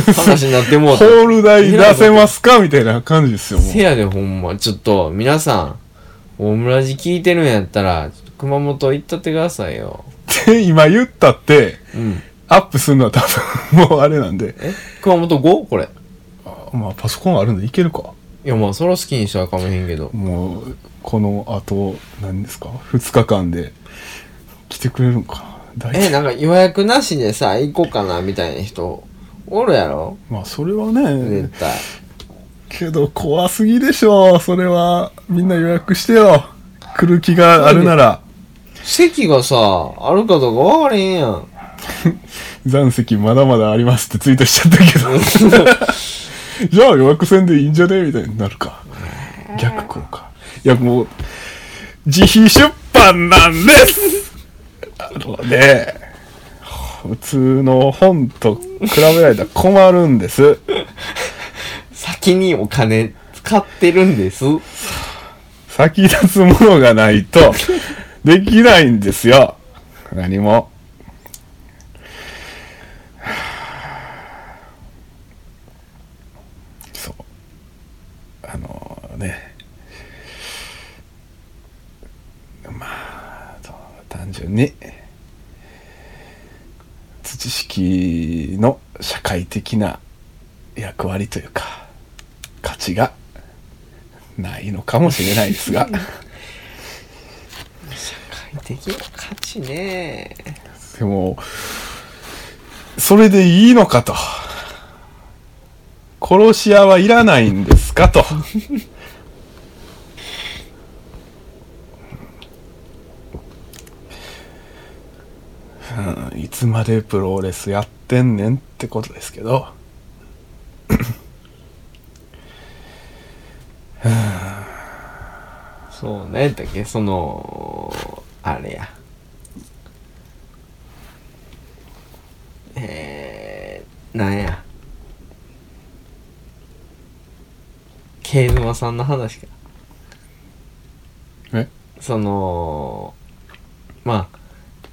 話になってもうホた。ール代出せますか？みたいな感じですよ、もうせやでほんま。ちょっと、皆さん、大村寺聞いてるんやったら、熊本行ったってくださいよ。で 今言ったって、うん。アップするのは多分もうあれなんで、え？熊本 5? これ。まあパソコンあるんでいけるか。いや、まあ、それは好きにしたらかもへんけど。もう、この後、何ですか ?2 日間で来てくれるんかな。大え、なんか予約なしでさ、行こうかな、みたいな人、おるやろ？まあそれはね絶、対。けど怖すぎでしょ。それは、みんな予約してよ。来る気があるなら、席がさ、あるかどうか分からへんやん。残席まだまだありますってツイートしちゃったけど。じゃあ予約せんでいいんじゃね？みたいになるか。逆効果。いやもう、自費出版なんですあのね、普通の本と比べられたら困るんです。先にお金使ってるんです。先立つものがないと、できないんですよ。何も。そう。あのね。まあ、単純に、の社会的な役割というか、価値がないのかもしれないですが。快適な価値ねでも、それでいいのかと。殺し屋はいらないんですかと。うんいつまでプロレスやってんねんってことですけど。そうねだっけそのあれや。えー、なんや。慶沼さんの話か。え？そのまあ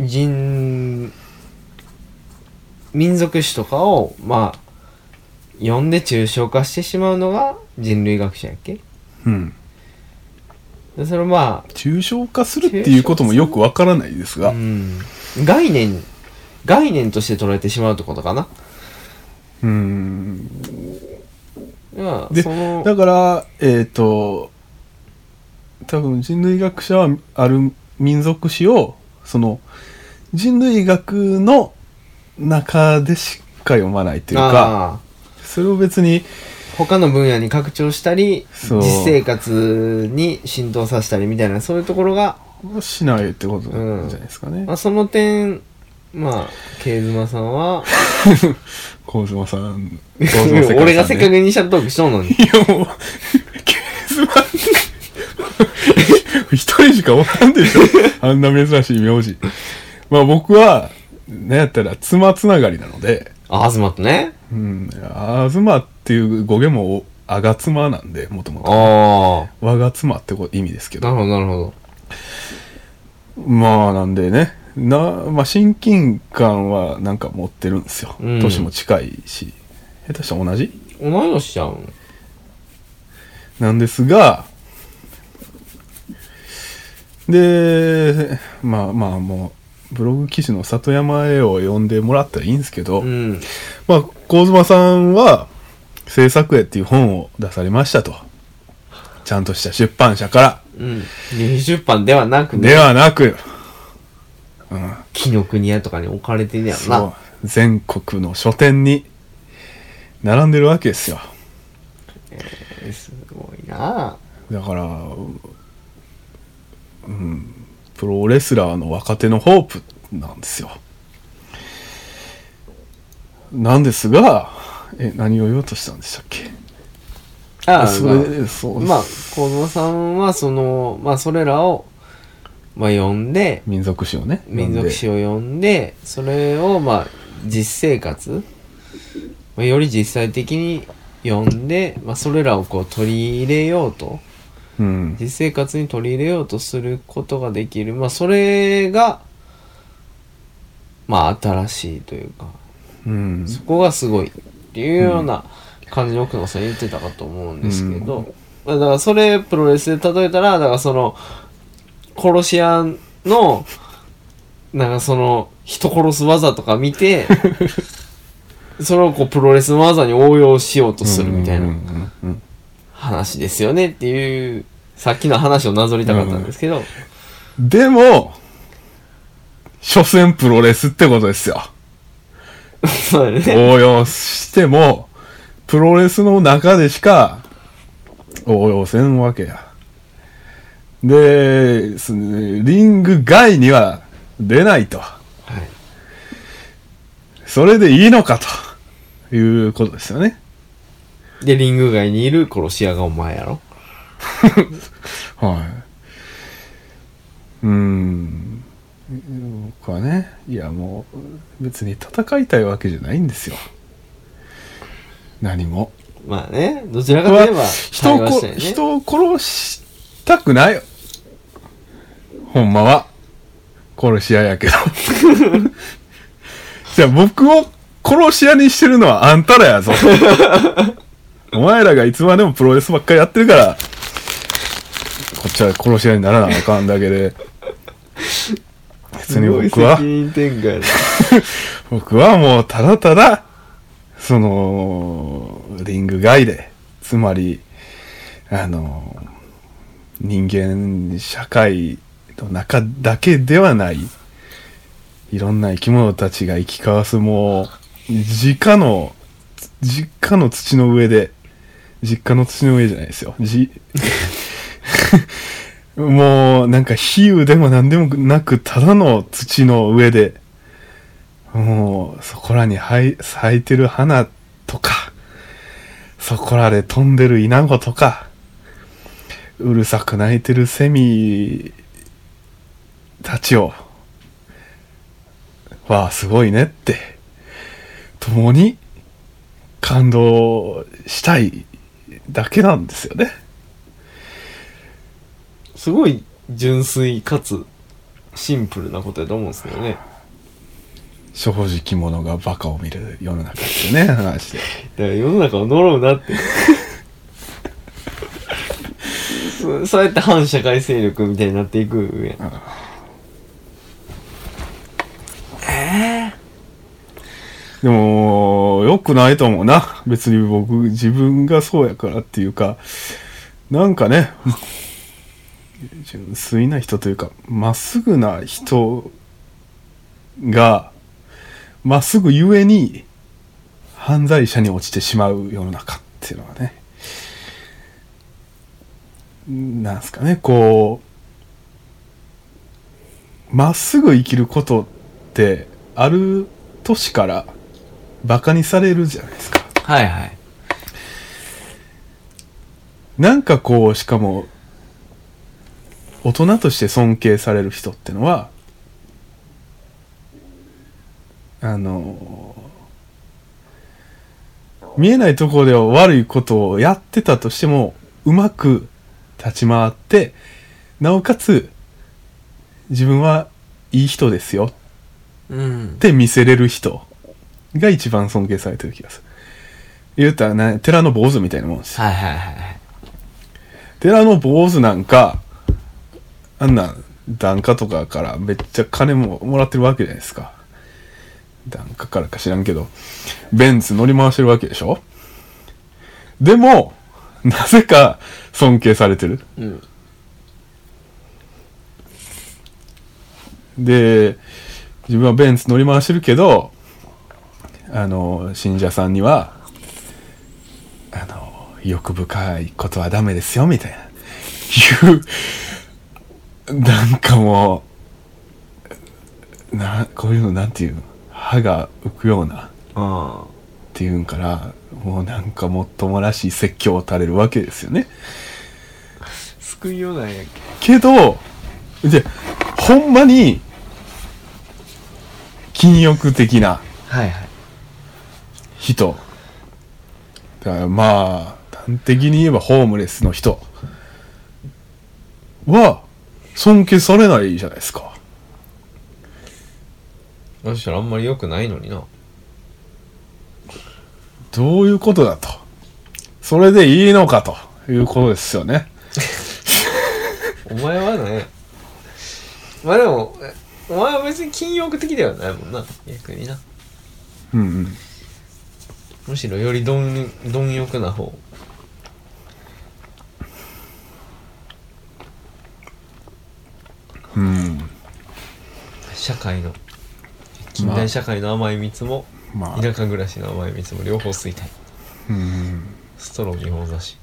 人民族史とかをまあ読んで抽象化してしまうのが人類学者やっけ？うん。でそれま抽象化するっていうこともよくわからないですあ、がう。ん、概念概念として捉えてしまうってことかなうん。まあでだから、えっ、と、多分人類学者はある民族史を、その、人類学の中でしか読まないというか、あそれを別に、ー他の分野に拡張したり実生活に浸透させたりみたいなそういうところが、しないってことなんじゃないですかね。ま。あ、その点まあ慶妻さんは 小島さん、俺がせっかくイニシャルトークしとんのに。いやもう、ケースは、一人しかおらんでしょ あんな珍しい名字。まあ僕は、なんやったら妻つながりなので、あ東とねうん、あずまっていう語源も、あが妻なんで、もともと。あ我が妻ってこ意味ですけど。あなるほどなるほどまあなんでね、な、まあ親近感はなんか持ってるんですよ。うん年も近いし。下手したら同じ？同い年ちゃうん？なんですが、で、まあまあもう、ブログ記事の里山絵を読んでもらったらいいんですけど、うん。まあ、幸妻さんは、制作絵っていう本を出されましたと。ちゃんとした出版社から。うん。二出版ではなくね。ではなく、うん、紀の国屋とかに置かれてんねやろな。そう、全国の書店に並んでるわけですよ。えーすごいな。だから、うん、プロレスラーの若手のホープなんですよ。なんですが、え、何を言おうとしたんでしたっけ？ああそまあれ、そう、まあ小野さんはそのまあそれらをまあ読んで民族史をね。民族史を読んでそれをまあ実生活、まあ、より実際的に読んで、まあ、それらをこう取り入れようとうん。実生活に取り入れようとすることができる。まあそれがまあ新しいというか。うん。そこがすごいっていうような感じに奥野さん言ってたかと思うんですけど、まあだからそれプロレスで例えたらだからその殺し屋のなんかその人殺す技とか見て それをこうプロレスの技に応用しようとするみたいな。うんうんうん話ですよねっていうさっきの話をなぞりたかったんですけど、でも、所詮プロレスってことですよ。そうね応用しても、プロレスの中でしか応用せんわけや。で、すリング外には出ないと。はいそれでいいのかということですよね。でリング外にいる殺し屋がお前やろ？はい。うーん。僕はね、いやもう、別に戦いたいわけじゃないんですよ。何も。まあねどちらかといえば人を人を殺したくない。ほんまは。殺し屋やけど。じゃあ僕を殺し屋にしてるのはあんたらやぞ。お前らがいつまでもプロレスばっかりやってるから、こっちは殺し屋にならなあかんだけで。別に僕は 僕はもうただただ、その、リング外で、つまり、あの、人間社会の中だけではない、いろんな生き物たちが生き交わすもう、実家の、実家の土の上で、実家の土の上じゃないですよ。じ、もう、なんか比喩でも何でもなく、ただの土の上で、もう、そこらに咲いてる花とか、そこらで飛んでるイナゴとか、うるさく鳴いてるセミたちを、わあ、すごいねって、共に感動したいだけなんですよね。すごい純粋かつシンプルなことやと思うんですけどね。正直者がバカを見る世の中ってね、話で。だから世の中を呪うなって。そ そうやって反社会勢力みたいになっていくやん。でも、良くないと思うな。別に僕、自分がそうやからっていうか、なんかね、純粋な人というか、まっすぐな人が、まっすぐゆえに、犯罪者に落ちてしまう世の中っていうのはね、なんすかね、こう、まっすぐ生きることって、ある年から、バカにされるじゃないですか。はいはいなんかこう、しかも、大人として尊敬される人ってのは、あの、見えないところでは悪いことをやってたとしても、うまく立ち回って、なおかつ、自分はいい人ですようんって見せれる人が一番尊敬されてる気がする。言うたらね、寺の坊主みたいなもんですよ。はいはいはいはい寺の坊主なんか、あんな、檀家とかからめっちゃ金ももらってるわけじゃないですか。檀家からか知らんけど、ベンツ乗り回してるわけでしょでも、なぜか尊敬されてる。うんで、自分はベンツ乗り回してるけど、あの、信者さんには、あの、欲深いことはダメですよ、みたいな。いう、なんかもう、な、こういうのなんていうの？歯が浮くような、あっていうんから、もうなんかもっともらしい説教を垂れるわけですよね。あ救いようなんやっけけど、で、ほんまに、禁欲的なはいはい人。だからまあ、端的に言えばホームレスの人は、尊敬されないじゃないですか。そしたらあんまり良くないのになどういうことだと。それでいいのかということですよね。お前はねまあでもえお前は別に禁欲的ではないもんな逆になうんうん。むしろより貪貪欲な方うん。社会の近代社会の甘い蜜も、まあ、田舎暮らしの甘い蜜も両方吸いたいうん。ストロー2本差し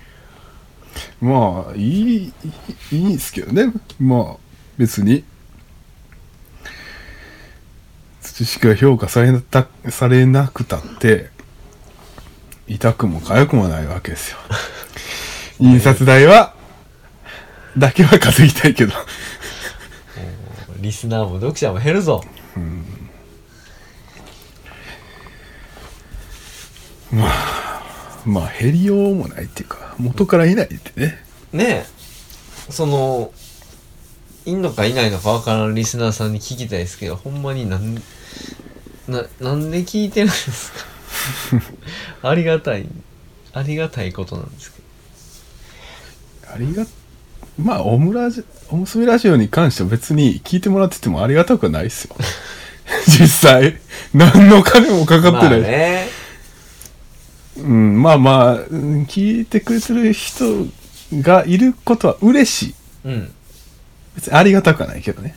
まあ、いい、いいんですけどね。まあ、別に。知識が評価された、されなくたって、痛くも痒くもないわけですよ。印刷代は、だけは稼ぎたいけど。リスナーも読者も減るぞまあ、減りようもないっていうか、元からいないってね。ねえそのいんのかいないのかわからんリスナーさんに聞きたいですけどほんまになんななんで聞いてるんですか？ありがたいありがたいことなんですけどありが、まあ、オムラジ、おむすびラジオに関しては別に聞いてもらっててもありがたくはないですよ。実際。何の金もかかってまない。あねうん、まあまあ、うん聞いてくれてる人がいることは嬉しい。うん別にありがたくはないけどね。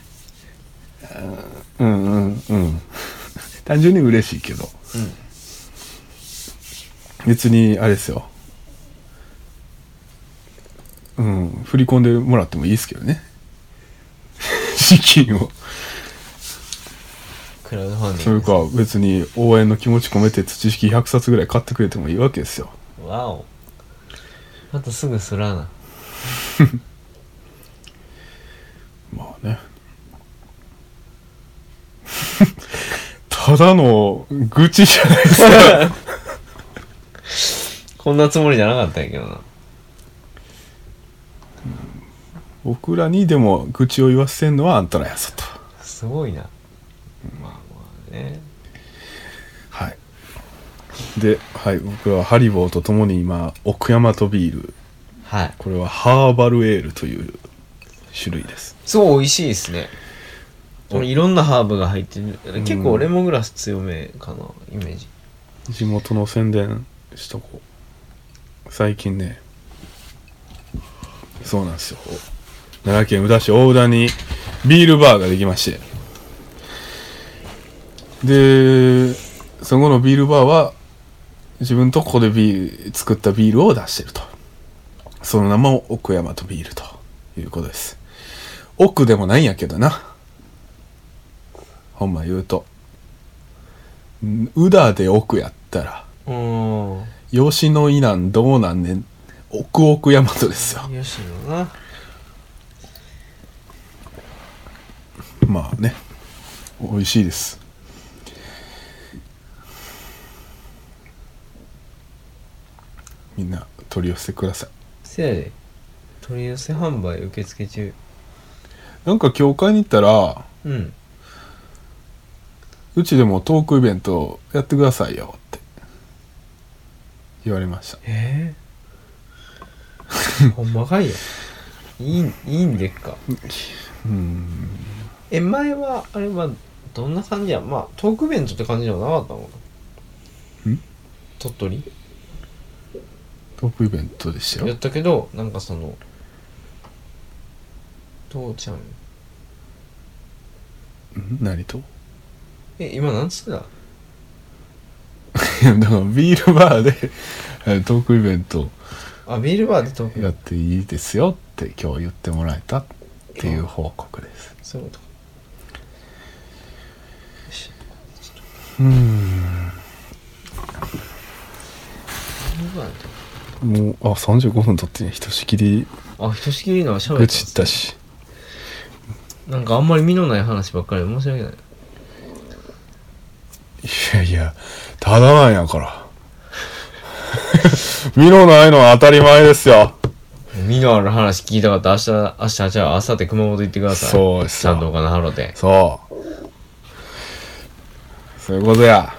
うんうんうん。単純に嬉しいけど。うん別に、あれですよ。うん、振り込んでもらってもいいですけどね。資金を。クラウドファンディそれングか別に応援の気持ち込めて土式100冊ぐらい買ってくれてもいいわけですよ。わおまたすぐすらな まあね。ただの愚痴じゃないですか。こんなつもりじゃなかったんやけどな僕らにでも愚痴を言わせんのはあんたらやぞと。すごいなまあまあねはい。で、はい、僕はハリボーと共に今、奥山とビール。はいこれはハーバルエールという種類です。すごい美味しいですねそのいろんなハーブが入ってる結構レモングラス強めかなイメージ地元の宣伝しとこう。最近ね、そうなんですよ。奈良県宇陀市大田にビールバーができまして。で、そこのビールバーは自分とここでビール、作ったビールを出してると。その名も奥山とビールということです。奥でもないんやけどな。ほんま言うと。ん宇田で奥やったら、うーん吉野以南どうなんねん。奥奥大和ですよ。よしのなまあね。美味しいです。みんな取り寄せてください。せやで取り寄せ販売受付中なんか教会に行ったら、うんうちでもトークイベントやってくださいよって言われました。ええほんまかいよいいんいいんでっか？うん。え前はあれはどんな感じや？まあトークイベントって感じではなかったの？かなん？鳥取？トークイベントでしたよ。やったけどなんかそのどうちゃうん。うん？何と？え今なんつってた？いやだからビールバーでえトークイベント。あビールバーでトークやっていいですよって今日言ってもらえたっていう報告です。そういうことか。うん。ビールバーで。もう、あ、35分経ってね、ひとしきり。あひとしきりのはしゃべ愚痴ったし。なんかあんまり身のない話ばっかりで申し訳ないいやいや、ただなんやから。身のないのは当たり前ですよ。身のある話聞いたかったら明日明日じゃあ明後日熊本行ってくださいそうですよちゃんとお金払ってそう。そういうことや。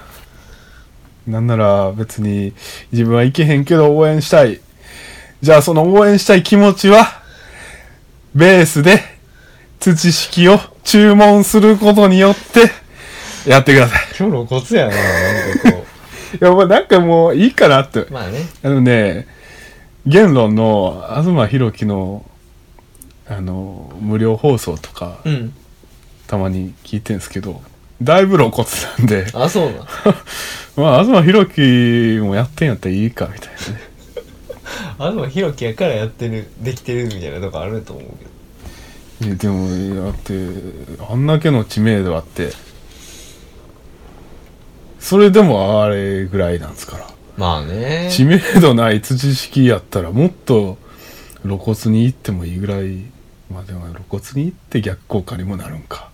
なんなら別に自分は行けへんけど応援したい。じゃあその応援したい気持ちは、ベースで土式を注文することによってやってください。今日露骨やななんかこいや、もうなんかもういいかなって。う。まあね。あのね、言論の東博樹の、あの、無料放送とか、うん。たまに聞いてんすけど、だいぶ露骨なんで、あそうなん。まあ、東博樹もやってんやったらいいか、みたいなね。あでもひろきやからやってるできてるみたいなとこあると思うけど。いやでも、だって、あんだけの知名度あって、それでもあれぐらいなんですから。まあね。知名度ない土式やったらもっと露骨にいってもいいぐらいまあでも露骨にいって逆効果にもなるんか。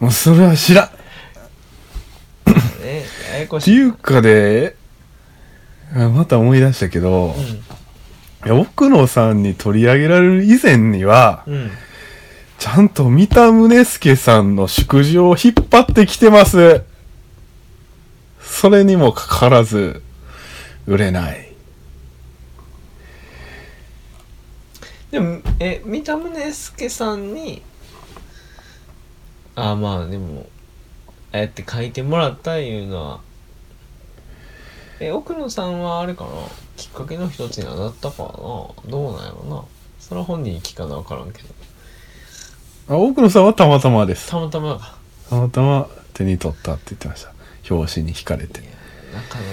もうそれは知らん。っねややこしていいうかであまた思い出したけど、いや奥野さんに取り上げられる以前にはうんうん。ちゃんと三田宗介さんの祝辞を引っ張ってきてますそれにもかかわらず売れない。でもえ三田宗介さんにあまあでもああやって書いてもらったいうのはえ奥野さんはあれかな？きっかけの一つにはなったかな？どうなんやろな？それは本人に聞かな分からんけど。あ奥野さんはたまたまです。たまたまか。たまたま手に取ったって言ってました表紙に惹かれて。いやなかなかね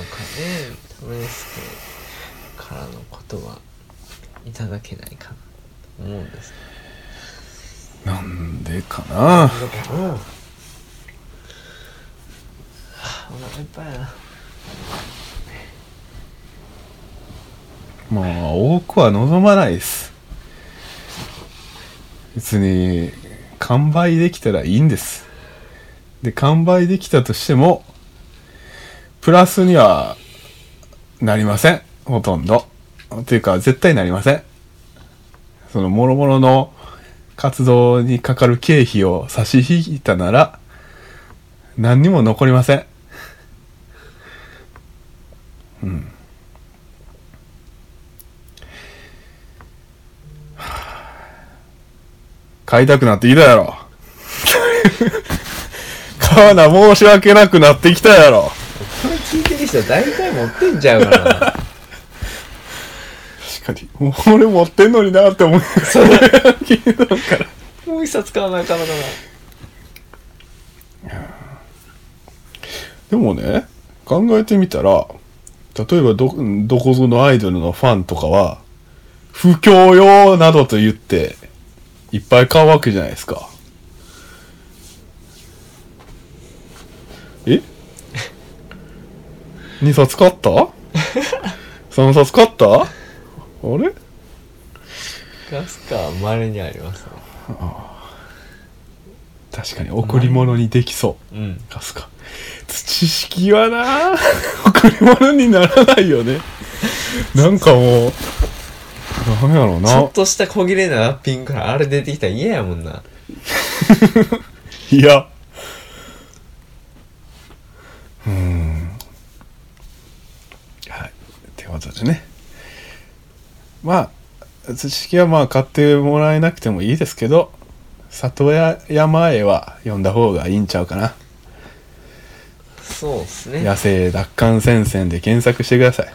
三田宗介からの言葉いただけないかなと思うんです。なんでかな。あお腹いっぱいやな。まあ多くは望まないです。別に完売できたらいいんです。で完売できたとしてもプラスにはなりません。ほとんど。っていうか絶対なりません。その諸々の活動にかかる経費を差し引いたなら何にも残りません。買いたくなってきたやろ。買わな申し訳なくなってきたやろ。これ聞いてる人大体持ってんちゃうかな確かに。俺持ってんのになって思う。それ聞いたから。もう一冊買わなあかんのかなでもね、考えてみたら、例えばど、どこぞのアイドルのファンとかは、不況用などと言って、いっぱい買うわけじゃないですか。え ?2 冊買った ?3 冊買った？あれ？ガスカは稀にありますね確かに贈り物にできそう。うんガスか。土式はな 贈り物にならないよね。なんかもう、なんやろうなちょっ。とした小切れなラッピングからあれ出てきたら嫌やもんな いや。うーん。はい。ってことでね。まあ、土式はまあ買ってもらえなくてもいいですけど、里山へは読んだ方がいいんちゃうかな。そうっすね野生奪還戦線で検索してください。